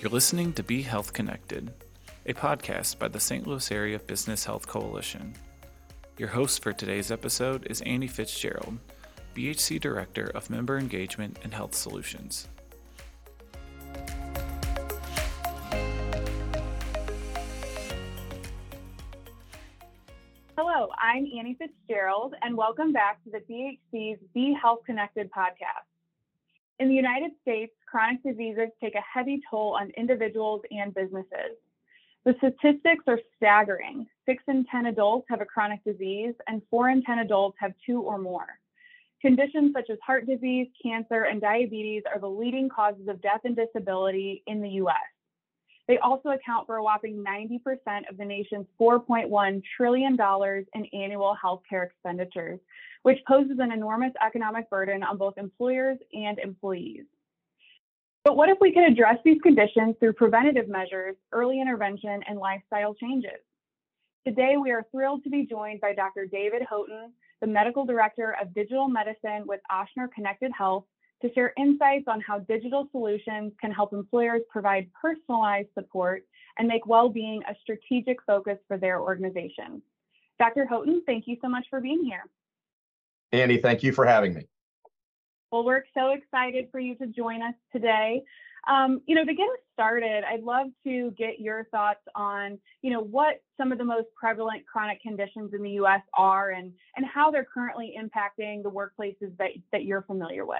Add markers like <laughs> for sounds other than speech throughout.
You're listening to Be Health Connected, a podcast by the St. Louis Area Business Health Coalition. Your host for today's episode is Annie Fitzgerald, BHC Director of Member Engagement and Health Solutions. Hello, I'm Annie Fitzgerald, and welcome back to the BHC's Be Health Connected podcast. In the United States, chronic diseases take a heavy toll on individuals and businesses. The statistics are staggering. Six in 10 adults have a chronic disease, and four in 10 adults have two or more. Conditions such as heart disease, cancer, and diabetes are the leading causes of death and disability in the US. They also account for a whopping 90% of the nation's $4.1 trillion in annual healthcare expenditures, which poses an enormous economic burden on both employers and employees. But what if we could address these conditions through preventative measures, early intervention, and lifestyle changes? Today, we are thrilled to be joined by Dr. David Houghton, the Medical Director of Digital Medicine with Ochsner Connected Health, to share insights on how digital solutions can help employers provide personalized support and make well-being a strategic focus for their organization. Dr. Houghton, thank you so much for being here. Andy, thank you for having me. Well, we're so excited for you to join us today. Um, you know, to get us started, I'd love to get your thoughts on, you know, what some of the most prevalent chronic conditions in the U.S. are and and how they're currently impacting the workplaces that that you're familiar with.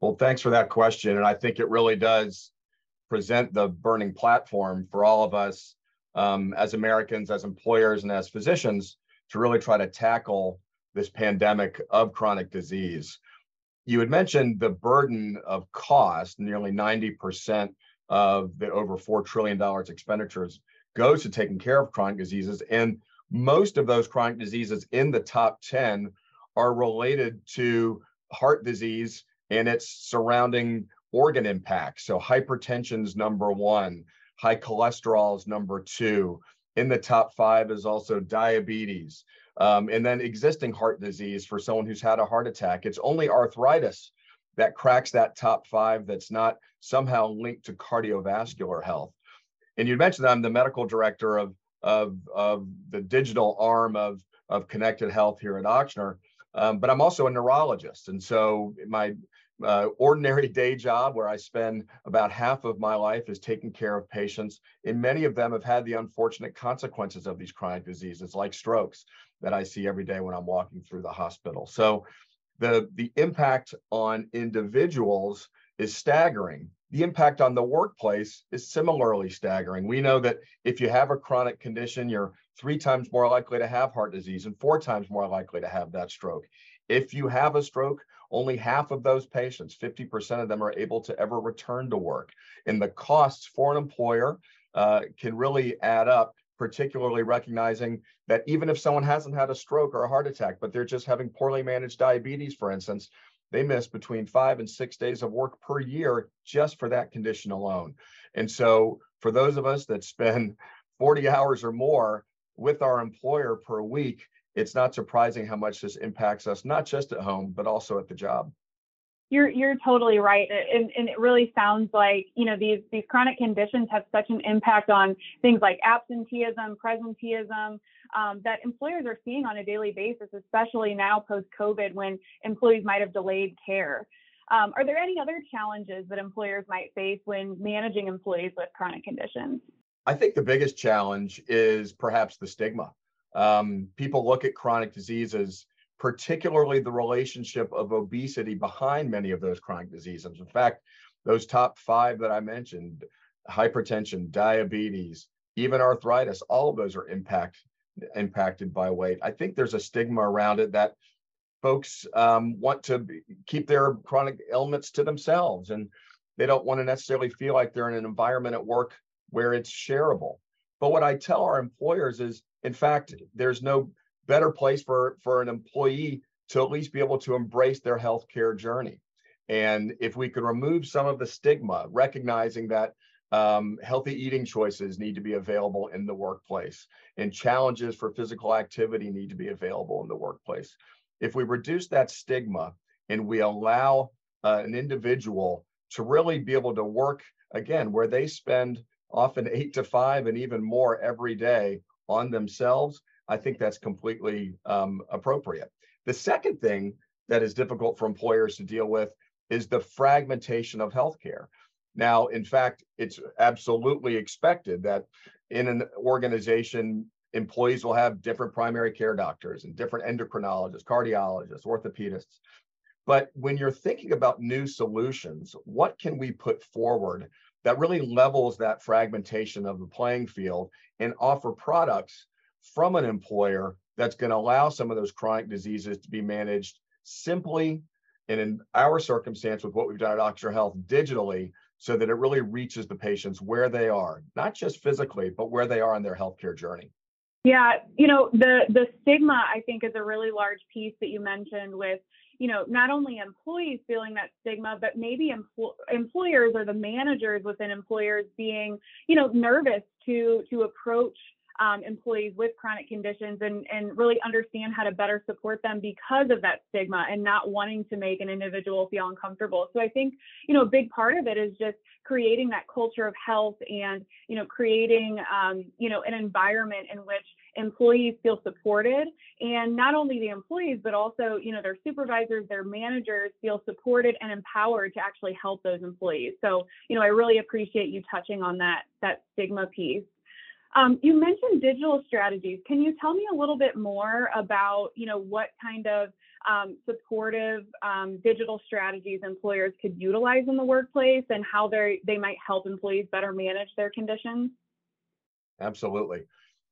Well, thanks for that question, and I think it really does present the burning platform for all of us um, as Americans, as employers, and as physicians to really try to tackle this pandemic of chronic disease. You had mentioned the burden of cost, nearly 90% of the over $4 trillion expenditures goes to taking care of chronic diseases. And most of those chronic diseases in the top 10 are related to heart disease and its surrounding organ impact. So hypertension is number one, high cholesterol is number two. In the top five is also diabetes, um, and then existing heart disease for someone who's had a heart attack. It's only arthritis that cracks that top five that's not somehow linked to cardiovascular health. And you mentioned I'm the medical director of, of, of the digital arm of, of Connected Health here at Ochsner, um, but I'm also a neurologist. And so my uh, ordinary day job where I spend about half of my life is taking care of patients, and many of them have had the unfortunate consequences of these chronic diseases, like strokes, that I see every day when I'm walking through the hospital. So the, the impact on individuals is staggering. The impact on the workplace is similarly staggering. We know that if you have a chronic condition, you're three times more likely to have heart disease and four times more likely to have that stroke. If you have a stroke, only half of those patients, 50% of them, are able to ever return to work. And the costs for an employer uh, can really add up, particularly recognizing that even if someone hasn't had a stroke or a heart attack, but they're just having poorly managed diabetes, for instance, they miss between five and six days of work per year just for that condition alone. And so, for those of us that spend 40 hours or more with our employer per week, it's not surprising how much this impacts us, not just at home, but also at the job. You're you're totally right, and, and it really sounds like you know these these chronic conditions have such an impact on things like absenteeism, presenteeism um, that employers are seeing on a daily basis, especially now post COVID when employees might have delayed care. Um, are there any other challenges that employers might face when managing employees with chronic conditions? I think the biggest challenge is perhaps the stigma. Um, people look at chronic diseases, particularly the relationship of obesity behind many of those chronic diseases. In fact, those top five that I mentioned hypertension, diabetes, even arthritis, all of those are impact, impacted by weight. I think there's a stigma around it that folks um, want to be, keep their chronic ailments to themselves and they don't want to necessarily feel like they're in an environment at work where it's shareable. But what I tell our employers is in fact, there's no better place for, for an employee to at least be able to embrace their healthcare journey. And if we could remove some of the stigma, recognizing that um, healthy eating choices need to be available in the workplace and challenges for physical activity need to be available in the workplace. If we reduce that stigma and we allow uh, an individual to really be able to work again, where they spend often eight to five and even more every day on themselves, I think that's completely um, appropriate. The second thing that is difficult for employers to deal with is the fragmentation of healthcare. Now, in fact, it's absolutely expected that in an organization, employees will have different primary care doctors and different endocrinologists, cardiologists, orthopedists. But when you're thinking about new solutions, what can we put forward that really levels that fragmentation of the playing field and offer products from an employer that's going to allow some of those chronic diseases to be managed simply and in our circumstance with what we've done at Ochsner Health digitally so that it really reaches the patients where they are, not just physically, but where they are in their healthcare journey. Yeah, you know, the the stigma I think is a really large piece that you mentioned with, you know, not only employees feeling that stigma, but maybe empl- employers or the managers within employers being, you know, nervous to to approach um, employees with chronic conditions and, and really understand how to better support them because of that stigma and not wanting to make an individual feel uncomfortable. So I think, you know, a big part of it is just creating that culture of health and, you know, creating, um, you know, an environment in which employees feel supported. And not only the employees but also you know their supervisors their managers feel supported and empowered to actually help those employees. So you know i really appreciate you touching on that that stigma piece um, you mentioned digital strategies. Can you tell me a little bit more about, you know, what kind of um, supportive um, digital strategies employers could utilize in the workplace and how they they might help employees better manage their conditions? Absolutely.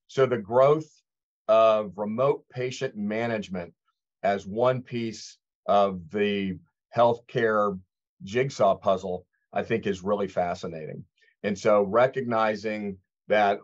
So the growth of remote patient management as one piece of the healthcare jigsaw puzzle, I think, is really fascinating. And so recognizing that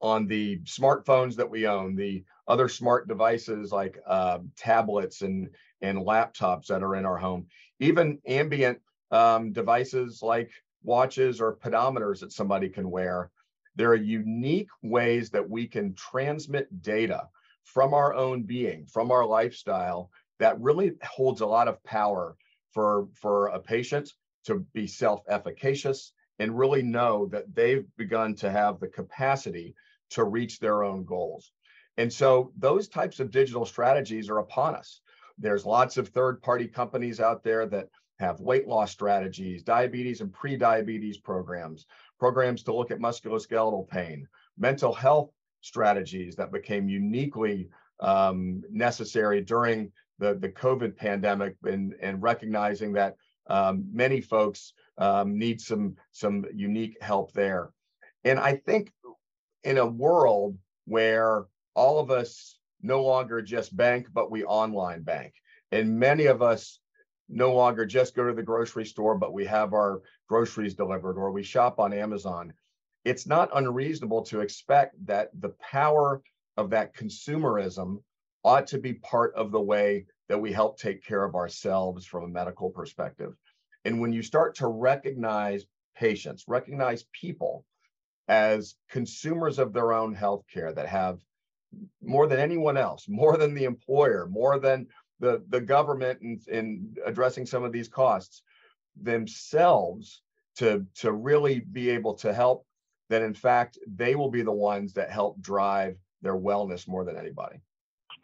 on the smartphones that we own, the other smart devices like uh, tablets and and laptops that are in our home, even ambient um, devices like watches or pedometers that somebody can wear. There are unique ways that we can transmit data from our own being, from our lifestyle, that really holds a lot of power for, for a patient to be self efficacious and really know that they've begun to have the capacity to reach their own goals. And so those types of digital strategies are upon us. There's lots of third party companies out there that have weight loss strategies, diabetes and pre-diabetes programs, programs to look at musculoskeletal pain, mental health strategies that became uniquely um, necessary during the, the COVID pandemic and, and recognizing that um, many folks um, need some, some unique help there. And I think in a world where all of us no longer just bank, but we online bank. And many of us no longer just go to the grocery store, but we have our groceries delivered or we shop on Amazon. It's not unreasonable to expect that the power of that consumerism ought to be part of the way that we help take care of ourselves from a medical perspective. And when you start to recognize patients, recognize people as consumers of their own healthcare that have more than anyone else, <laughs> more than the employer, more than the, the government in, in addressing some of these costs themselves to, to really be able to help, that in fact, they will be the ones that help drive their wellness more than anybody.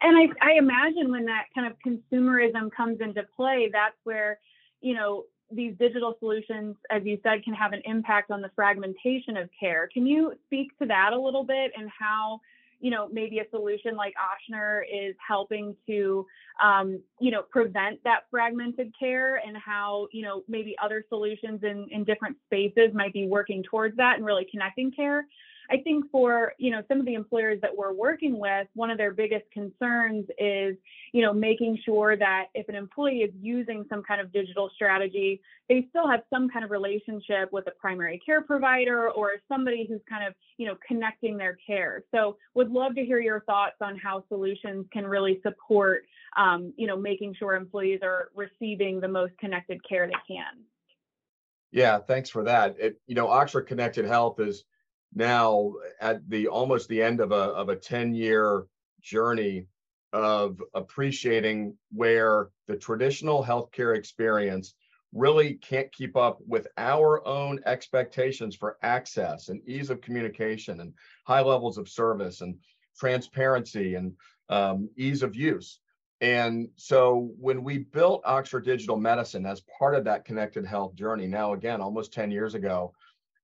And I, I imagine when that kind of consumerism comes into play, that's where, you know, these digital solutions, as you said, can have an impact on the fragmentation of care. Can you speak to that a little bit and how, you know, maybe a solution like Ochsner is helping to, um, you know, prevent that fragmented care and how, you know, maybe other solutions in, in different spaces might be working towards that and really connecting care? I think for, you know, some of the employers that we're working with, one of their biggest concerns is, you know, making sure that if an employee is using some kind of digital strategy, they still have some kind of relationship with a primary care provider or somebody who's kind of, you know, connecting their care. So would love to hear your thoughts on how solutions can really support, um, you know, making sure employees are receiving the most connected care they can. Yeah, thanks for that. It, you know, Ochsner Connected Health is now at the almost the end of a of a 10 year journey of appreciating where the traditional healthcare experience really can't keep up with our own expectations for access and ease of communication and high levels of service and transparency and um, ease of use. And so when we built Ochsner Digital Medicine as part of that connected health journey, now again, almost 10 years ago,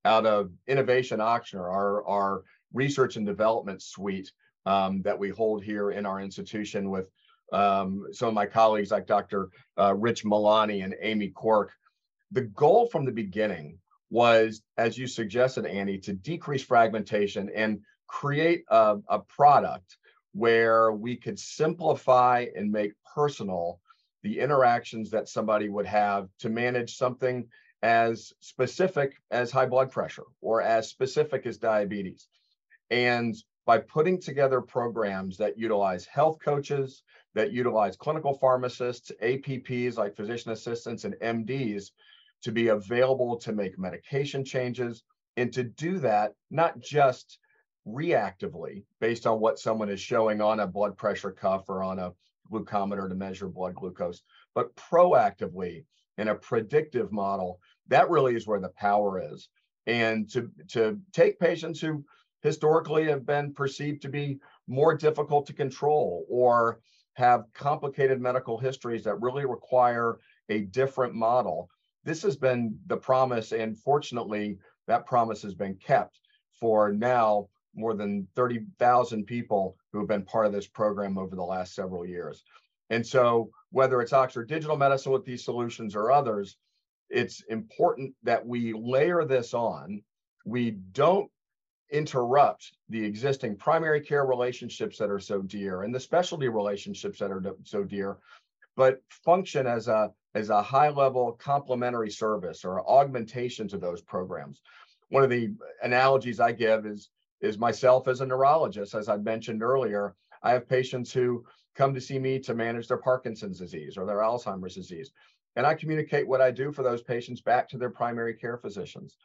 out of Innovation Ochsner, our, our research and development suite um, that we hold here in our institution with um, some of my colleagues like Dr. Uh, Rich Milani and Amy Cork. The goal from the beginning was, as you suggested, Annie, to decrease fragmentation and create a, a product where we could simplify and make personal the interactions that somebody would have to manage something as specific as high blood pressure or as specific as diabetes. And by putting together programs that utilize health coaches, that utilize clinical pharmacists, APPs like physician assistants, and MDs to be available to make medication changes and to do that not just reactively based on what someone is showing on a blood pressure cuff or on a glucometer to measure blood glucose, but proactively in a predictive model. That really is where the power is. And to, to take patients who historically have been perceived to be more difficult to control or have complicated medical histories that really require a different model. This has been the promise, and fortunately, that promise has been kept for now more than 30,000 people who have been part of this program over the last several years. And so, whether it's Ochsner Digital Medicine with these solutions or others, it's important that we layer this on. We don't interrupt the existing primary care relationships that are so dear and the specialty relationships that are so dear, but function as a as a high level complementary service or augmentation to those programs. One of the analogies I give is is myself as a neurologist, as I mentioned earlier. I have patients who come to see me to manage their Parkinson's disease or their Alzheimer's disease. And I communicate what I do for those patients back to their primary care physicians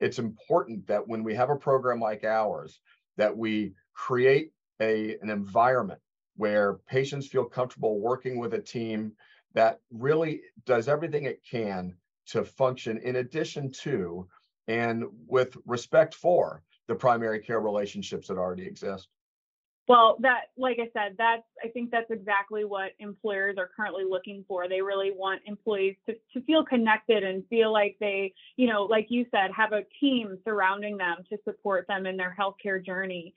it's important that when we have a program like ours, that we create a, an environment where patients feel comfortable working with a team that really does everything it can to function in addition to and with respect for the primary care relationships that already exist. Well, that, like I said, that's, I think that's exactly what employers are currently looking for. They really want employees to, to feel connected and feel like they, you know, like you said, have a team surrounding them to support them in their healthcare journey.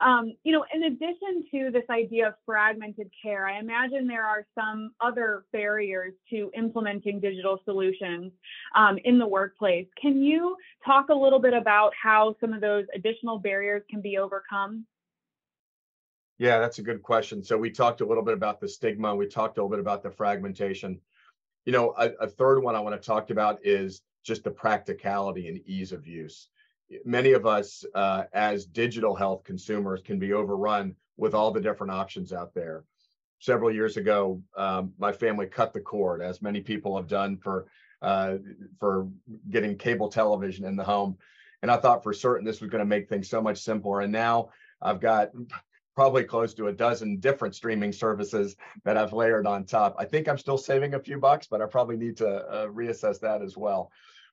Um, you know, in addition to this idea of fragmented care, I imagine there are some other barriers to implementing digital solutions um, in the workplace. Can you talk a little bit about how some of those additional barriers can be overcome? Yeah, that's a good question. So we talked a little bit about the stigma. We talked a little bit about the fragmentation. You know, a, a third one I want to talk about is just the practicality and ease of use. Many of us, uh, as digital health consumers, can be overrun with all the different options out there. Several years ago, um, my family cut the cord, as many people have done for uh, for getting cable television in the home. And I thought for certain this was going to make things so much simpler. And now I've got probably close to a dozen different streaming services that I've layered on top. I think I'm still saving a few bucks, but I probably need to uh, reassess that as well.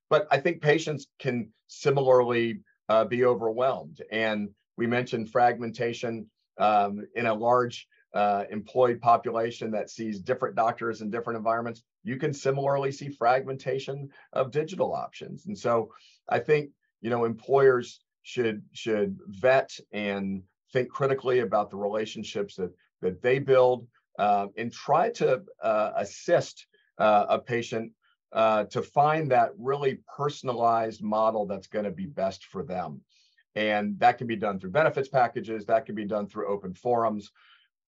But I think patients can similarly uh, be overwhelmed. And we mentioned fragmentation um, in a large uh, employed population that sees different doctors in different environments. You can similarly see fragmentation of digital options. And so I think, you know, employers should should vet and think critically about the relationships that that they build uh, and try to uh, assist uh, a patient uh, to find that really personalized model that's going to be best for them. And that can be done through benefits packages, that can be done through open forums.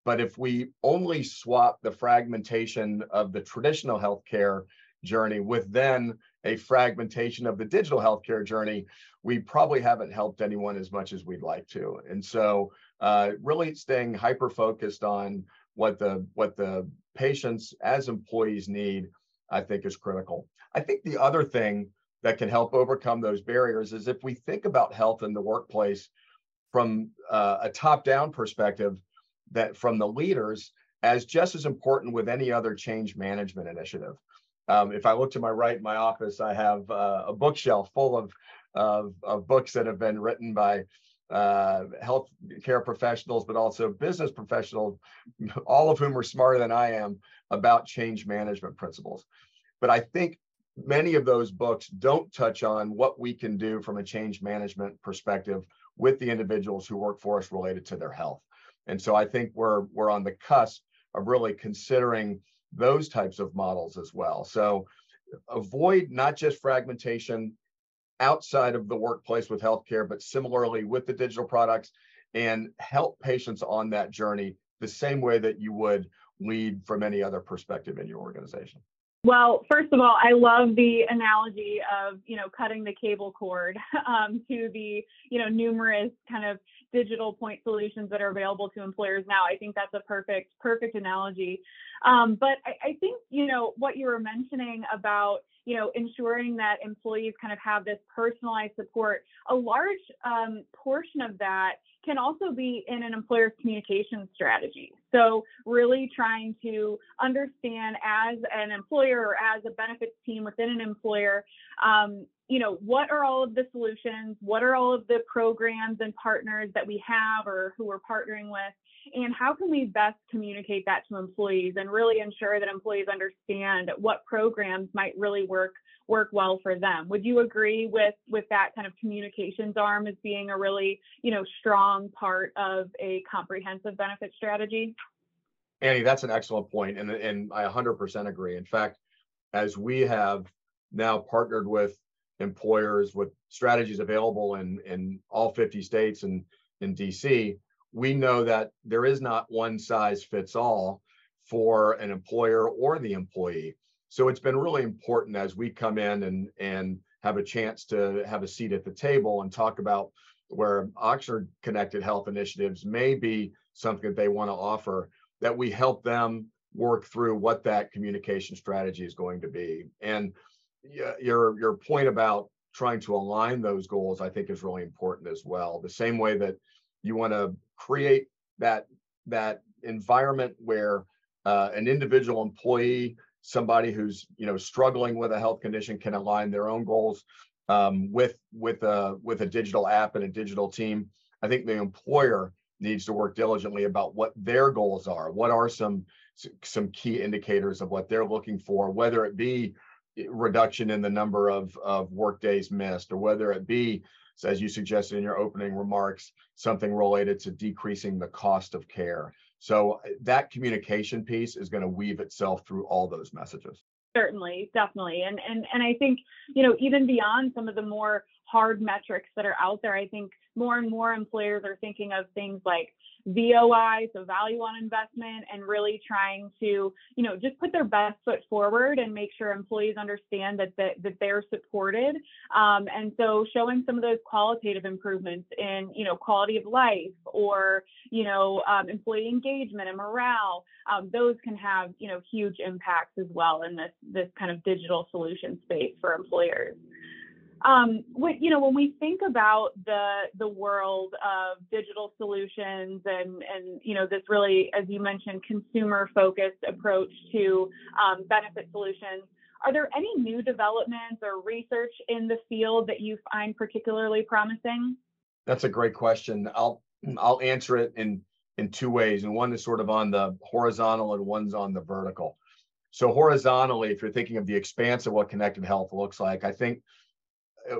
But if we only swap the fragmentation of the traditional healthcare journey with then a fragmentation of the digital healthcare journey, we probably haven't helped anyone as much as we'd like to. And so uh, really staying hyper focused on what the what the patients as employees need, I think is critical. I think the other thing that can help overcome those barriers is if we think about health in the workplace from uh, a top-down perspective, that from the leaders as just as important with any other change management initiative. Um, if I look to my right in my office, I have uh, a bookshelf full of, of, of books that have been written by uh, health care professionals, but also business professionals, <laughs> all of whom are smarter than I am about change management principles. But I think many of those books don't touch on what we can do from a change management perspective with the individuals who work for us related to their health. And so I think we're we're on the cusp of really considering those types of models as well. So avoid not just fragmentation outside of the workplace with healthcare, but similarly with the digital products and help patients on that journey the same way that you would lead from any other perspective in your organization. Well, first of all, I love the analogy of you know cutting the cable cord <laughs> um, to the you know numerous kind of digital point solutions that are available to employers now. I think that's a perfect perfect analogy. Um, but I, I think you know what you were mentioning about you know, ensuring that employees kind of have this personalized support. A large um, portion of that can also be in an employer's communication strategy. So, really trying to understand as an employer or as a benefits team within an employer, um, you know, what are all of the solutions? What are all of the programs and partners that we have or who we're partnering with? and how can we best communicate that to employees and really ensure that employees understand what programs might really work work well for them. Would you agree with with that kind of communications arm as being a really you know strong part of a comprehensive benefit strategy? Annie that's an excellent point and, and i 100% agree. In fact as we have now partnered with employers with strategies available in in all 50 states and in dc we know that there is not one size fits all for an employer or the employee. So it's been really important as we come in and, and have a chance to have a seat at the table and talk about where Ochsner Connected Health initiatives may be something that they want to offer, that we help them work through what that communication strategy is going to be. And your your point about trying to align those goals, I think, is really important as well. The same way that you want to create that that environment where uh, an individual employee, somebody who's you know struggling with a health condition, can align their own goals um, with with a with a digital app and a digital team. I think the employer needs to work diligently about what their goals are. What are some some key indicators of what they're looking for, whether it be reduction in the number of, of work days missed, or whether it be as you suggested in your opening remarks, something related to decreasing the cost of care. So uh, that communication piece is going to weave itself through all those messages. Certainly, definitely. And and and I think, you know, even beyond some of the more hard metrics that are out there, I think more and more employers are thinking of things like VOI, so value on investment, and really trying to, you know, just put their best foot forward and make sure employees understand that that, that they're supported. Um, and so showing some of those qualitative improvements in, you know, quality of life or, you know, um, employee engagement and morale, um, those can have, you know, huge impacts as well in this this kind of digital solution space for employers. Um, when, you know, when we think about the the world of digital solutions and and you know this really, as you mentioned, consumer focused approach to um, benefit solutions, are there any new developments or research in the field that you find particularly promising? That's a great question. I'll I'll answer it in in two ways, and one is sort of on the horizontal, and one's on the vertical. So horizontally, if you're thinking of the expanse of what connected health looks like, I think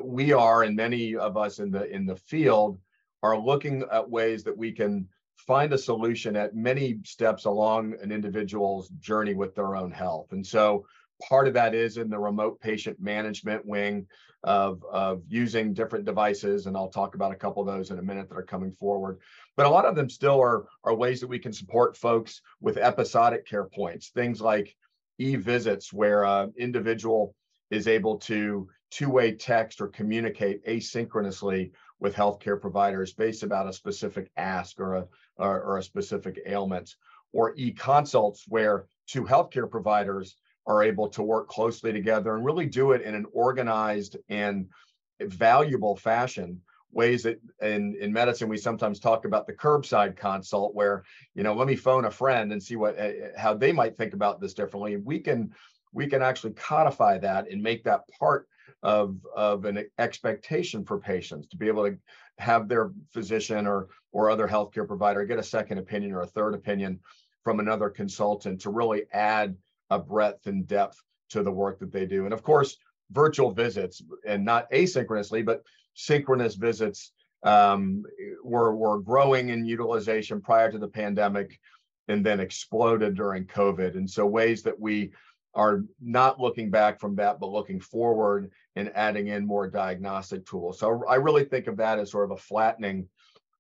we are, and many of us in the in the field are looking at ways that we can find a solution at many steps along an individual's journey with their own health. And so part of that is in the remote patient management wing of, of using different devices. And I'll talk about a couple of those in a minute that are coming forward. But a lot of them still are, are ways that we can support folks with episodic care points, things like e-visits where an individual is able to two-way text or communicate asynchronously with healthcare providers based about a specific ask or a or, or a specific ailment, or e-consults where two healthcare providers are able to work closely together and really do it in an organized and valuable fashion. Ways that in, in medicine we sometimes talk about the curbside consult where you know let me phone a friend and see what uh, how they might think about this differently. We can we can actually codify that and make that part of, of an expectation for patients to be able to have their physician or, or other healthcare provider get a second opinion or a third opinion from another consultant to really add a breadth and depth to the work that they do. And of course, virtual visits and not asynchronously, but synchronous visits um, were, were growing in utilization prior to the pandemic and then exploded during COVID. And so ways that we are not looking back from that, but looking forward and adding in more diagnostic tools. So I really think of that as sort of a flattening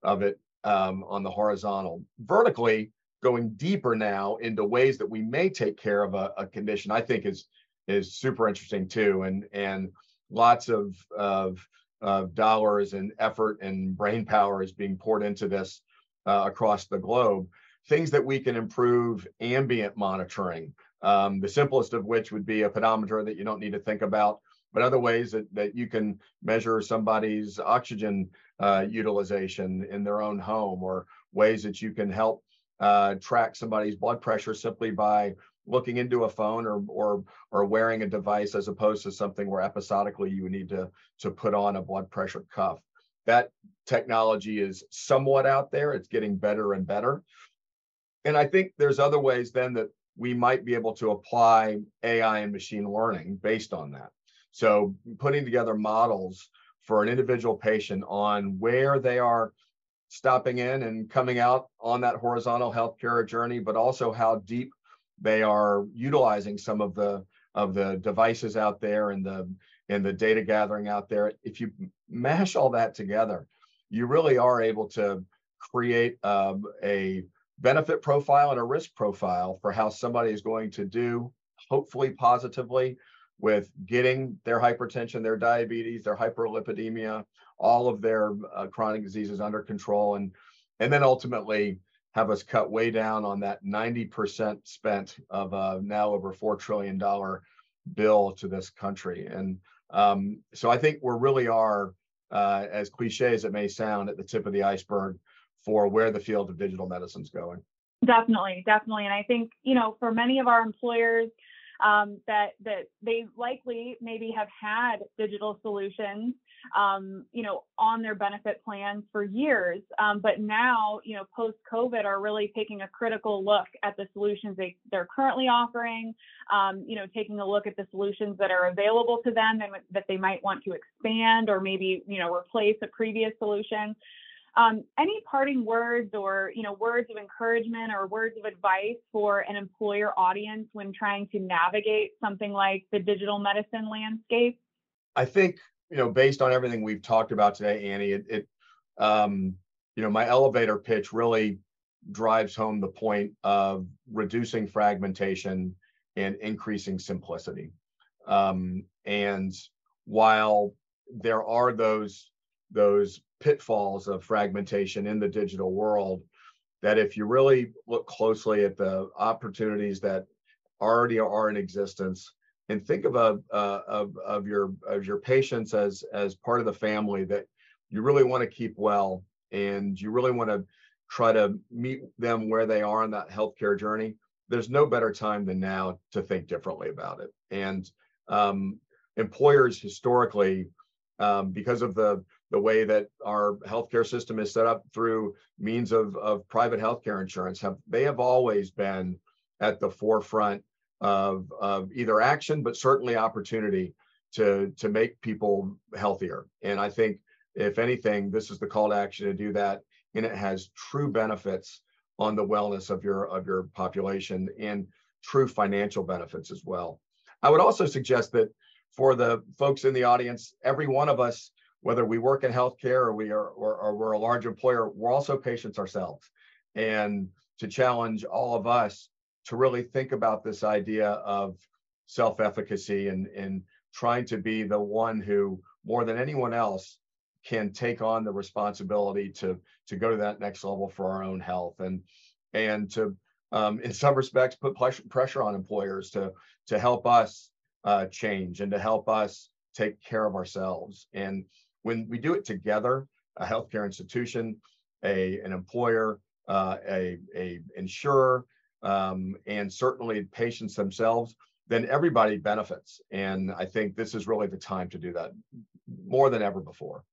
of it um, on the horizontal. Vertically, going deeper now into ways that we may take care of a, a condition, I think is is super interesting too, and and lots of of of dollars and effort and brain power is being poured into this uh, across the globe. Things that we can improve ambient monitoring. Um, the simplest of which would be a pedometer that you don't need to think about, but other ways that, that you can measure somebody's oxygen uh, utilization in their own home, or ways that you can help uh, track somebody's blood pressure simply by looking into a phone or or or wearing a device as opposed to something where episodically you need to to put on a blood pressure cuff. That technology is somewhat out there. It's getting better and better. And I think there's other ways then that we might be able to apply AI and machine learning based on that. So putting together models for an individual patient on where they are stopping in and coming out on that horizontal healthcare journey, but also how deep they are utilizing some of the of the devices out there and the and the data gathering out there. If you mash all that together, you really are able to create um, a benefit profile and a risk profile for how somebody is going to do, hopefully positively, with getting their hypertension, their diabetes, their hyperlipidemia, all of their uh, chronic diseases under control, and and then ultimately have us cut way down on that 90% spent of a now over $4 trillion bill to this country. And um, so I think we really are, uh, as cliche as it may sound, at the tip of the iceberg for where the field of digital medicine is going. Definitely, definitely. And I think, you know, for many of our employers, um, that that they likely maybe have had digital solutions um, you know, on their benefit plans for years. Um, but now, you know, post COVID, are really taking a critical look at the solutions they, they're currently offering. Um, you know, taking a look at the solutions that are available to them and that they might want to expand or maybe, you know, replace a previous solution. Um, any parting words or you know words of encouragement or words of advice for an employer audience when trying to navigate something like the digital medicine landscape? I think you know, based on everything we've talked about today, Annie, it, it um, you know, my elevator pitch really drives home the point of reducing fragmentation and increasing simplicity. Um, and while there are those those pitfalls of fragmentation in the digital world, that if you really look closely at the opportunities that already are in existence and think of a uh, of of your of your patients as as part of the family that you really want to keep well and you really want to try to meet them where they are in that healthcare journey there's no better time than now to think differently about it. And um, employers historically um, because of the the way that our healthcare system is set up through means of, of private healthcare insurance have they have always been at the forefront of, of either action, but certainly opportunity to, to make people healthier. And I think, if anything, this is the call to action to do that. And it has true benefits on the wellness of your, of your population and true financial benefits as well. I would also suggest that for the folks in the audience, every one of us, whether we work in healthcare or we are or, or, we're a large employer, we're also patients ourselves. And to challenge all of us to really think about this idea of self-efficacy and, and trying to be the one who, more than anyone else, can take on the responsibility to to go to that next level for our own health and and to um, in some respects put pressure on employers to to help us uh, change and to help us take care of ourselves and when we do it together a healthcare institution a an employer uh, a a insurer um, and certainly patients themselves, then everybody benefits. And I think this is really the time to do that more than ever before.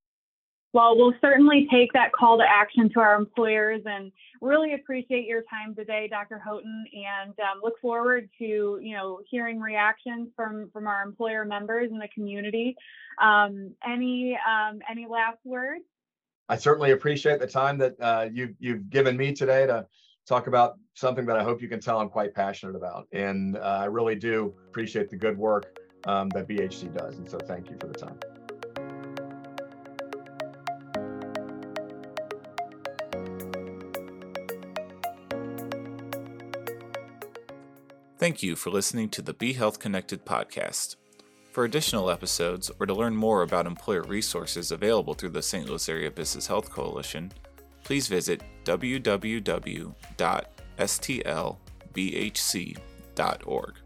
Well, we'll certainly take that call to action to our employers and really appreciate your time today, Dr. Houghton, and um, look forward to you know hearing reactions from from our employer members in the community. Um, any um, any last words? I certainly appreciate the time that uh, you you've given me today to talk about something that I hope you can tell I'm quite passionate about, and uh, I really do appreciate the good work um, that BHC does, and so thank you for the time. Thank you for listening to the Be Health Connected podcast. For additional episodes or to learn more about employer resources available through the St. Louis Area Business Health Coalition, please visit www.stlbhc.org.